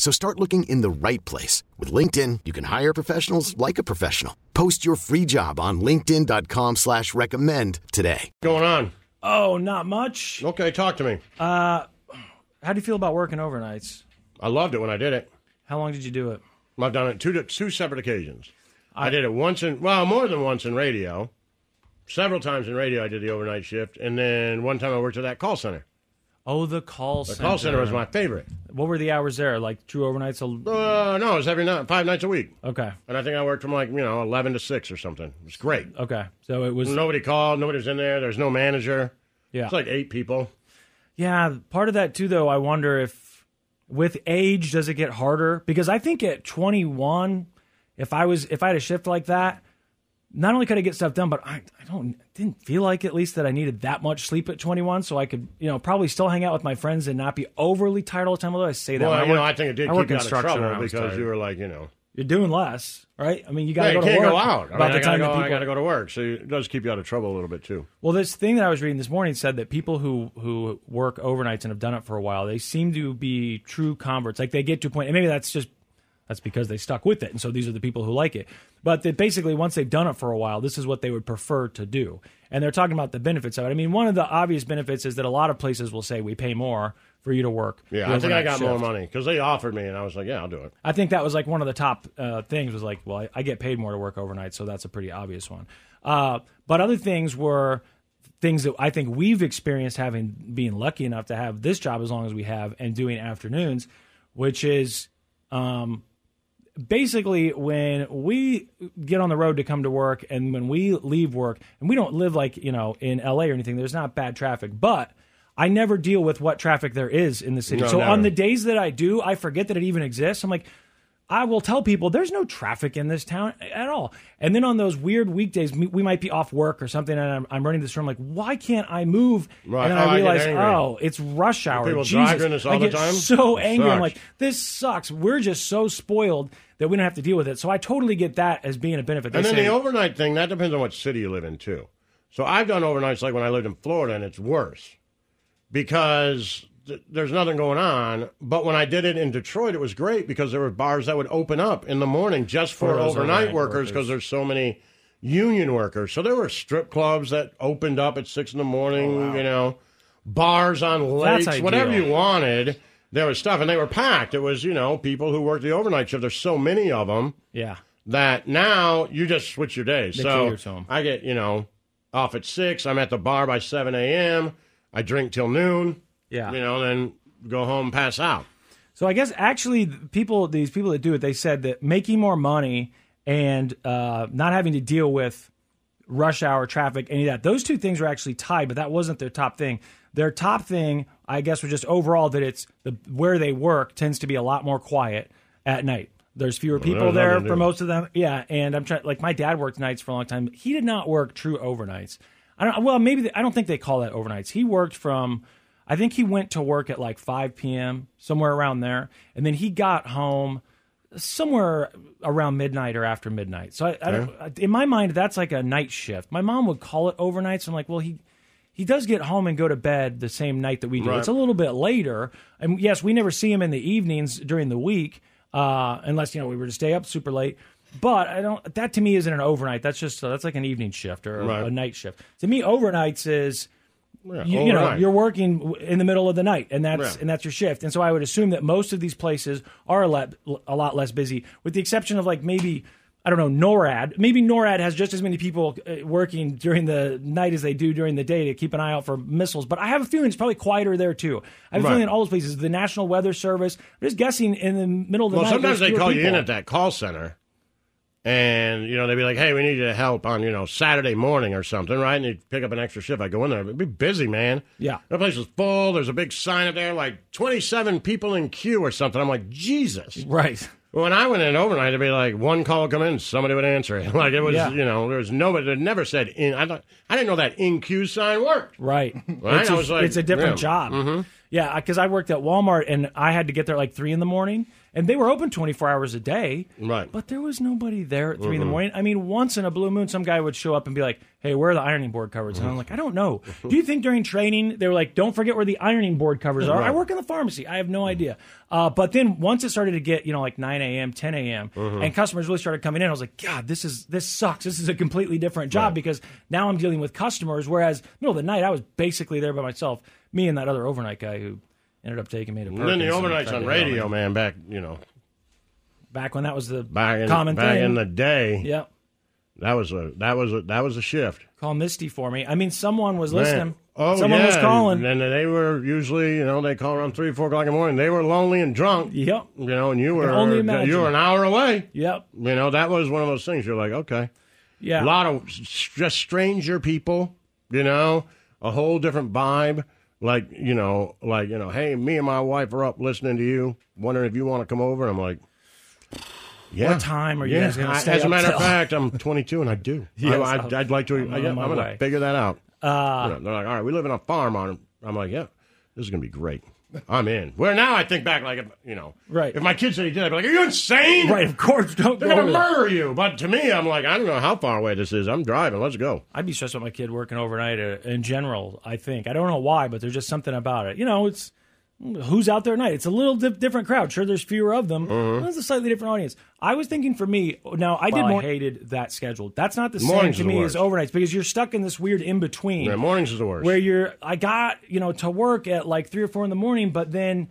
So start looking in the right place. With LinkedIn, you can hire professionals like a professional. Post your free job on linkedin.com slash recommend today. going on? Oh, not much. Okay, talk to me. Uh, how do you feel about working overnights? I loved it when I did it. How long did you do it? I've done it two two separate occasions. I did it once in well, more than once in radio. Several times in radio, I did the overnight shift, and then one time I worked at that call center. Oh, the call center. The center. call center was my favorite. What were the hours there? Like two overnights? a- Uh, no, it was every night, five nights a week, Okay. and I think I worked from like you know eleven to six or something. It was great. Okay. So it was. Nobody called. Nobody was in there. There's no manager. Yeah. It's like eight people. Yeah, part of that too, though. I wonder if with age does it get harder? Because I think at 21, if I was if I had a shift like that, not only could I get stuff done, but I, I don't didn't feel like at least that I needed that much sleep at 21, so I could you know probably still hang out with my friends and not be overly tired all the time. Although I say that, Well, you I, know, I think it did I keep you out of trouble I because you were like, you know, you're doing less, right? I mean, you got yeah, to go to can't work go out. I about mean, the time go, that people. I got to go to work, so it does keep you out of trouble a little bit too. Well, this thing that I was reading this morning said that people who who work overnights and have done it for a while, they seem to be true converts. Like they get to a point, and maybe that's just that's because they stuck with it, and so these are the people who like it. But that basically, once they've done it for a while, this is what they would prefer to do. And they're talking about the benefits of it. I mean, one of the obvious benefits is that a lot of places will say we pay more for you to work. Yeah, I think I got more money because they offered me, and I was like, yeah, I'll do it. I think that was like one of the top uh, things was like, well, I, I get paid more to work overnight, so that's a pretty obvious one. Uh, but other things were things that I think we've experienced having being lucky enough to have this job as long as we have and doing afternoons, which is um, basically when we get on the road to come to work and when we leave work and we don't live like you know in LA or anything there's not bad traffic but I never deal with what traffic there is in the city No, so never. on the days that I do I forget that it even exists I'm like I will tell people there's no traffic in this town at all. And then on those weird weekdays, we might be off work or something, and I'm, I'm running this room like, why can't I move? Right. And then Oh, I I realize, angry. oh, it's rush hour. people Jesus. driving this all I the get time? so It angry. I'm like, this sucks. We're just so spoiled that we don't have to deal with it. So I totally get that as being a benefit. They And then say- the overnight thing, that depends on what city you live in, too. So I've done overnights like when I lived in Florida, and it's worse because th- there's nothing going on. But when I did it in Detroit, it was great because there were bars that would open up in the morning just for, For overnight, overnight workers because there's so many union workers. So there were strip clubs that opened up at six in the morning, you know, bars on lakes, whatever you wanted. There was stuff, and they were packed. It was, you know, people who worked the overnight shift. There's so many of them yeah. that now you just switch your days. They so cater to 'em. I get, you know, off at six. I'm at the bar by seven a.m. I drink till noon. Yeah. You know, then go home, pass out. So I guess actually, people, these people that do it, they said that making more money and uh, not having to deal with rush hour traffic, any of that, those two things were actually tied, but that wasn't their top thing. Their top thing, I guess, was just overall that it's the where they work tends to be a lot more quiet at night. There's fewer people there for most of them. Yeah, and I'm trying. Like my dad worked nights for a long time. He did not work true overnights. I don't. Well, maybe they, I don't think they call that overnights. He worked from. I think he went to work at like 5 p.m. somewhere around there, and then he got home somewhere around midnight or after midnight. So I, I don't, in my mind, that's like a night shift. My mom would call it overnight. So I'm like, well, he he does get home and go to bed the same night that we do. Right. It's a little bit later, and yes, we never see him in the evenings during the week, uh, unless you know we were to stay up super late. But I don't. That to me isn't an overnight. That's just that's like an evening shift or a- a night shift. To me, overnights is Yeah, you, you know you're working in the middle of the night, and that's Yeah. and that's your shift. And so I would assume that most of these places are a lot a lot less busy, with the exception of like maybe. I don't know NORAD. Maybe NORAD has just as many people uh, working during the night as they do during the day to keep an eye out for missiles. But I have a feeling it's probably quieter there too. I have a Right. feeling in all those places, the National Weather Service. I'm just guessing in the middle of the Well, night. sometimes they call you in at that call center, and you know they'd be like, "Hey, we need you to help on you know Saturday morning or something, right?" And you pick up an extra shift. I go in there, it'd be busy, man. Yeah. the place is full. There's a big sign up there, like 27 people in queue or something. I'm like, Jesus. Right. When I went in overnight, it'd be like one call would come in, somebody would answer it. Like it was, Yeah. you know, there was nobody. It never said in. I thought I didn't know that in queue sign worked. Right. Right? It's, I a, was like, it's a different yeah. Mm-hmm. job. Yeah, because I worked at Walmart and I had to get there like three in the morning, and they were open 24 hours a day. Right. But there was nobody there at 3 in the morning. I mean, once in a blue moon, some guy would show up and be like, "Hey, where are the ironing board covers?" And I'm like, "I don't know." Do you think during training they were like, "Don't forget where the ironing board covers are"? I work in the pharmacy. I have no idea. Uh, but then once it started to get, you know, like 9 a.m., 10 a.m., and customers really started coming in, I was like, God, this is this sucks. This is a completely different job because now I'm dealing with customers. Whereas middle of the night, I was basically there by myself. Me and that other overnight guy who ended up taking me to. And then the overnights on radio, man. Back, you know, Back when that was the back in common back thing. in the day, Yep. that was a that was a that was a shift. Call Misty for me. I mean, someone was Man. listening. Oh, someone yeah. was calling. And they were usually, you know, they call around three, four o'clock in the morning. They were lonely and drunk. Yep. You know, and you were only imagine. you were an hour away. Yep. You know, that was one of those things. You're like, okay, Yeah. a lot of just stranger people. You know, a whole different vibe. Like you know, like you know, hey, me and my wife are up listening to you, wondering if you want to come over. I'm like, yeah. What time are you yeah. guys gonna I- As a matter of till? fact, I'm 22 and I do. Yes, I, would I'd like to. I'm I, am going to figure that out. Uh, You know, they're like, all right, we live in a farm on. I'm like, yeah, this is going to be great. I'm in. Where now I think back, like, if, you know, Right. If my kids said he did, I'd be like, are you insane? right. Of course. Don't They're go going to to that. murder you. But to me, I'm like, I don't know how far away this is. I'm driving. Let's go. I'd be stressed about my kid working overnight uh, in general. I think I don't know why, but there's just something about it. You know, it's who's out there at night. It's a little di- different crowd. Sure, there's fewer of them. Mm-hmm. It's a slightly different audience. I was thinking for me. Now I did. Well, I hated that schedule. That's not the Mornings same to me as overnights because you're stuck in this weird in between. Yeah, mornings is the worst. where you're I got you know to work at like three or four in the morning, but then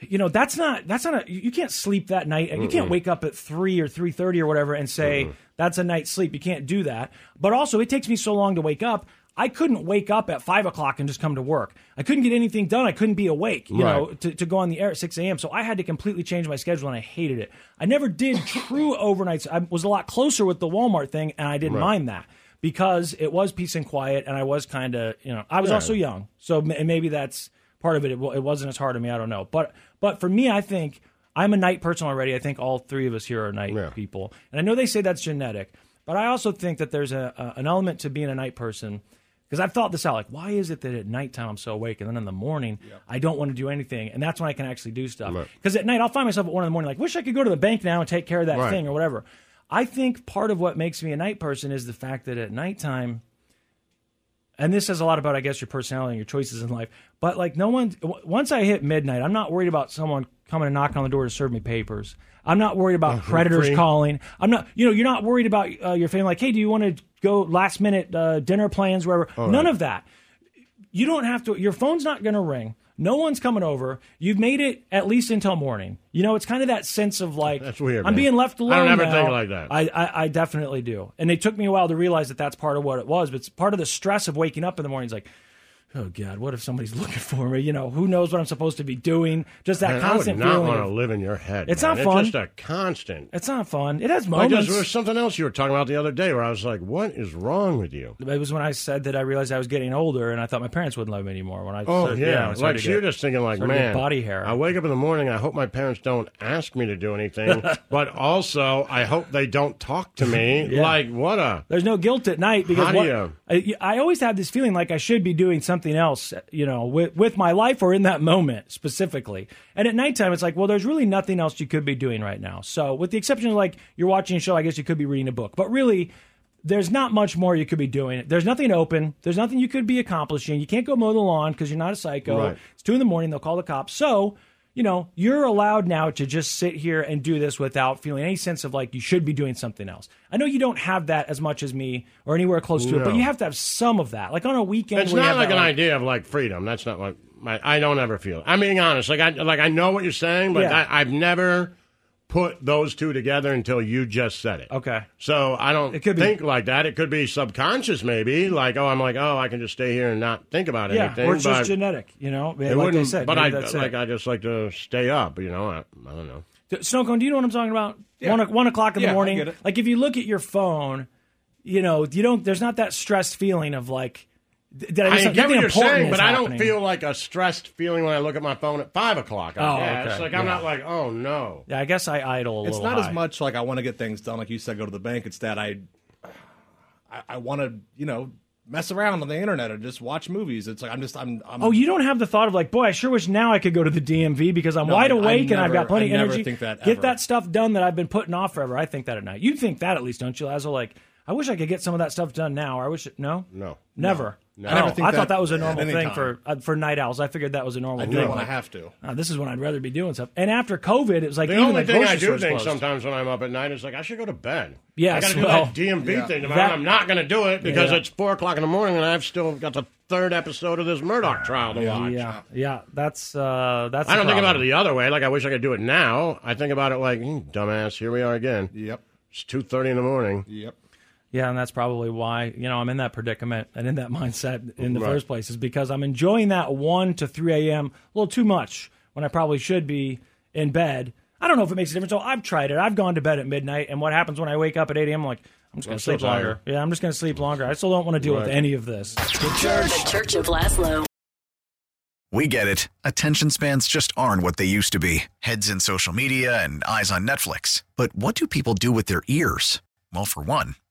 you know that's not that's not a you can't sleep that night and you can't wake up at three or three thirty or whatever and say that's a night's sleep. You can't do that. But also, it takes me so long to wake up. I couldn't wake up at five o'clock and just come to work. I couldn't get anything done. I couldn't be awake, you know, to, to go on the air at six a.m. So I had to completely change my schedule, and I hated it. I never did true overnights. I was a lot closer with the Walmart thing, and I didn't mind that because it was peace and quiet, and I was kind of, you know, I was Yeah. also young, so maybe that's part of it. It, it wasn't as hard on me. I don't know, but but for me, I think I'm a night person already. I think all three of us here are night Yeah. people, and I know they say that's genetic, but I also think that there's a, a an element to being a night person. Because I've thought this out, like, why is it that at nighttime I'm so awake, and then in the morning I don't want to do anything, and that's when I can actually do stuff. Because at night I'll find myself at one in the morning, like, wish I could go to the bank now and take care of that Right. thing or whatever. I think part of what makes me a night person is the fact that at nighttime, and this says a lot about, I guess, your personality and your choices in life. But like, no one, once I hit midnight, I'm not worried about someone coming and knocking on the door to serve me papers. I'm not worried about creditors free. calling. I'm not, you know, you're not worried about uh, your family. Like, hey, do you want to go last minute uh, dinner plans, wherever? None of that. You don't have to. Your phone's not going to ring. No one's coming over. You've made it at least until morning. You know, it's kind of that sense of like That's weird, I'm man. being left alone. I don't ever now. think like that. I, I I definitely do, and it took me a while to realize that that's part of what it was. But it's part of the stress of waking up in the morning. It's like, oh god, what if somebody's looking for me? You know, who knows what I'm supposed to be doing? Just that Man, I would not want to live in your head. It's man. not fun. It's just a constant. it's not fun. It has I moments. just, there was something else you were talking about the other day where I was like, what is wrong with you? it was when I said that I realized I was getting older, and I thought my parents wouldn't love me anymore. When I Oh started, yeah, I like you're get- just thinking like, started to get man, body hair. I wake up in the morning. I hope my parents don't ask me to do anything, but also I hope they don't talk to me. Yeah. Like what a There's no guilt at night because what, I, I always have this feeling like I should be doing something else, you know, with, with my life or in that moment specifically. And at nighttime, it's like, well, there's really nothing else you could be doing right now. So, with the exception of like you're watching a show, I guess you could be reading a book, but really. There's not much more you could be doing. There's nothing open. There's nothing you could be accomplishing. You can't go mow the lawn because you're not a psycho. Right. It's two in the morning. They'll call the cops. So you know, you're allowed now to just sit here and do this without feeling any sense of like you should be doing something else. I know you don't have that as much as me or anywhere close to it, but you have to have some of that. Like on a weekend, It's not like that, an idea of like freedom. That's not what my, I don't ever feel. I'm being honest. Like I like I know what you're saying, but Yeah. I, I've never put those two together until you just said it. Okay. So I don't It could be- think like that. It could be subconscious, maybe. Like, oh, I'm like, oh, I can just stay here and not think about Yeah, anything. or it's just genetic, you know. it like wouldn't. they said, but I like it. I just like to stay up. You know, I, I don't know. Snowcone, do you know what I'm talking about? Yeah. One, o- one o'clock in Yeah, the I morning. get it. Like if you look at your phone, you know, you don't. There's not that stressed feeling of like. Th- Did I, I get what you're saying, but I don't happening. feel like a stressed feeling when I look at my phone at five o'clock. I Oh, guess. okay. Like I'm Yeah. not like, oh no. Yeah, I guess I idle a It's little. not high. as much like I want to get things done, like you said, go to the bank. It's that I, I, I want to, you know, mess around on the internet or just watch movies. It's like I'm just, I'm, I'm Oh, you don't have the thought of like, boy, I sure wish now I could go to the DMV because I'm No, wide I- I awake and I've got plenty of energy. think that Get that stuff done that I've been putting off forever. I think that at night. You think that at least, don't you, Lazlo? Like, I wish I could get some of that stuff done now. Or I wish no, No. never. No. Oh, I never think I thought that that was a normal thing time. for uh, for night owls. I figured that was a normal I thing. do it when I have to. uh, this is when I'd rather be doing stuff. And after COVID, it was like The even only the thing I grocery do think closed. sometimes when I'm up at night is like I should go to bed. Yes, I got to do well, that DMV yeah. thing tomorrow. That- I'm not going to do it because Yeah. it's four o'clock in the morning and I've still got the third episode of this Murdaugh trial to watch. Yeah, yeah, that's uh, that's. I don't think about it the other way. Like I wish I could do it now. I think about it like, "Hmm, dumbass, here we are again. Yep. It's two thirty in the morning. Yep. Yeah, and that's probably why you know I'm in that predicament and in that mindset in the Right. first place is because I'm enjoying that one to three a.m. a little too much when I probably should be in bed. I don't know if it makes a difference. So I've tried it. I've gone to bed at midnight, and what happens when I wake up at eight a.m. I'm like, I'm just going to sleep longer. tired. Yeah, I'm just going to sleep longer. I still don't want to deal with any of this. The Church of Lazlo. We get it. Attention spans just aren't what they used to be heads in social media and eyes on Netflix. But what do people do with their ears? Well, for one,